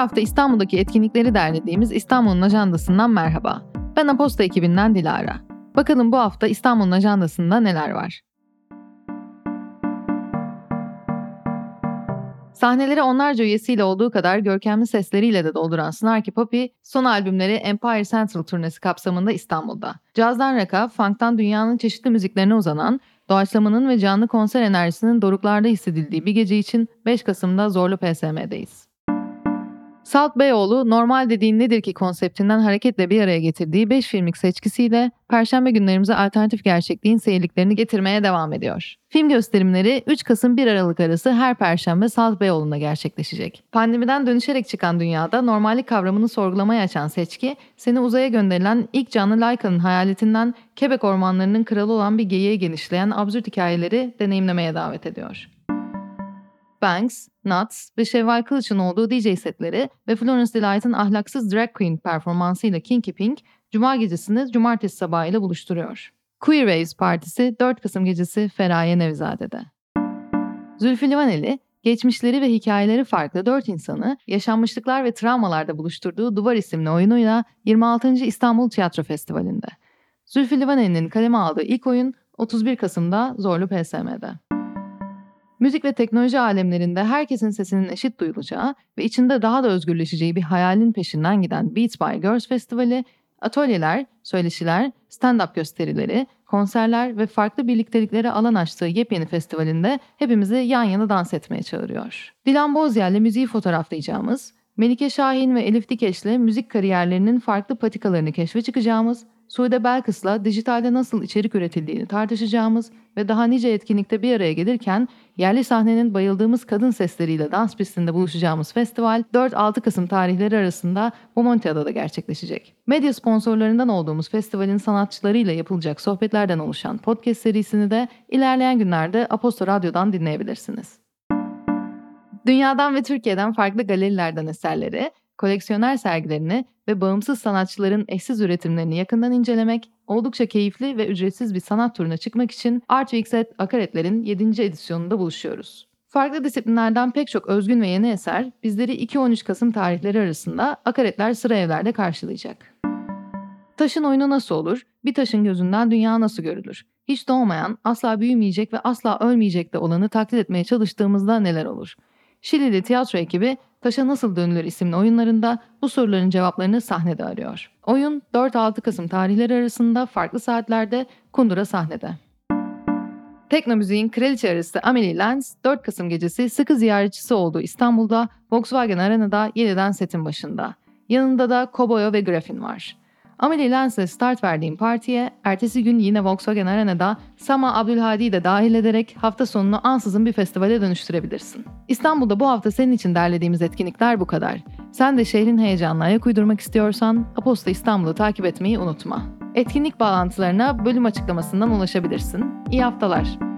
hafta İstanbul'daki etkinlikleri derlediğimiz İstanbul'un ajandasından merhaba. Ben Aposta ekibinden Dilara. Bakalım bu hafta İstanbul'un ajandasında neler var? Sahneleri onlarca üyesiyle olduğu kadar görkemli sesleriyle de dolduran Snarky Puppy, son albümleri Empire Central turnesi kapsamında İstanbul'da. Cazdan rock'a, funk'tan dünyanın çeşitli müziklerine uzanan, doğaçlamanın ve canlı konser enerjisinin doruklarda hissedildiği bir gece için 5 Kasım'da Zorlu PSM'deyiz. Salt Beyoğlu normal dediğin nedir ki konseptinden hareketle bir araya getirdiği 5 filmlik seçkisiyle Perşembe günlerimize alternatif gerçekliğin seyirliklerini getirmeye devam ediyor. Film gösterimleri 3 Kasım 1 Aralık arası her Perşembe Salt Beyoğlu'nda gerçekleşecek. Pandemiden dönüşerek çıkan dünyada normallik kavramını sorgulamaya açan seçki, seni uzaya gönderilen ilk canlı Layka'nın hayaletinden Quebec ormanlarının kralı olan bir geyiğe genişleyen absürt hikayeleri deneyimlemeye davet ediyor. Banks, Nuts ve Şevval Kılıç'ın olduğu DJ setleri ve Florence Delight'ın ahlaksız drag queen performansıyla Kinky Pink, Cuma gecesini cumartesi sabahıyla buluşturuyor. Queer Waves Partisi 4 Kasım gecesi Feraye Nevzade'de. Zülfü Livaneli, geçmişleri ve hikayeleri farklı dört insanı yaşanmışlıklar ve travmalarda buluşturduğu Duvar isimli oyunuyla 26. İstanbul Tiyatro Festivali'nde. Zülfü Livaneli'nin kaleme aldığı ilk oyun 31 Kasım'da Zorlu PSM'de. Müzik ve teknoloji alemlerinde herkesin sesinin eşit duyulacağı ve içinde daha da özgürleşeceği bir hayalin peşinden giden Beats by Girls Festivali, atölyeler, söyleşiler, stand-up gösterileri, konserler ve farklı birlikteliklere alan açtığı yepyeni festivalinde hepimizi yan yana dans etmeye çağırıyor. Dilan Bozyer'le müziği fotoğraflayacağımız, Melike Şahin ve Elif Dikeş'le müzik kariyerlerinin farklı patikalarını keşfe çıkacağımız, Sude Belkıs'la dijitalde nasıl içerik üretildiğini tartışacağımız ve daha nice etkinlikte bir araya gelirken yerli sahnenin bayıldığımız kadın sesleriyle dans pistinde buluşacağımız festival 4-6 Kasım tarihleri arasında Bomontia'da gerçekleşecek. Medya sponsorlarından olduğumuz festivalin sanatçılarıyla yapılacak sohbetlerden oluşan podcast serisini de ilerleyen günlerde Aposto Radyo'dan dinleyebilirsiniz. Dünyadan ve Türkiye'den farklı galerilerden eserleri, koleksiyoner sergilerini ve bağımsız sanatçıların eşsiz üretimlerini yakından incelemek, oldukça keyifli ve ücretsiz bir sanat turuna çıkmak için Art Weeks Akaretler'in 7. edisyonunda buluşuyoruz. Farklı disiplinlerden pek çok özgün ve yeni eser bizleri 2-13 Kasım tarihleri arasında Akaretler sıra evlerde karşılayacak. Taşın oyunu nasıl olur? Bir taşın gözünden dünya nasıl görülür? Hiç doğmayan, asla büyümeyecek ve asla ölmeyecek de olanı taklit etmeye çalıştığımızda neler olur? Şilili tiyatro ekibi Taşa Nasıl Dönülür isimli oyunlarında bu soruların cevaplarını sahnede arıyor. Oyun 4-6 Kasım tarihleri arasında farklı saatlerde Kundura sahnede. Tekno müziğin kraliçe arası Amelie Lenz 4 Kasım gecesi sıkı ziyaretçisi olduğu İstanbul'da Volkswagen Arena'da yeniden setin başında. Yanında da Koboyo ve Grafin var. Amelie Lens'e start verdiğim partiye ertesi gün yine Volkswagen Arena'da Sama Abdülhadi'yi de dahil ederek hafta sonunu ansızın bir festivale dönüştürebilirsin. İstanbul'da bu hafta senin için derlediğimiz etkinlikler bu kadar. Sen de şehrin heyecanına ayak uydurmak istiyorsan Aposta İstanbul'u takip etmeyi unutma. Etkinlik bağlantılarına bölüm açıklamasından ulaşabilirsin. İyi haftalar.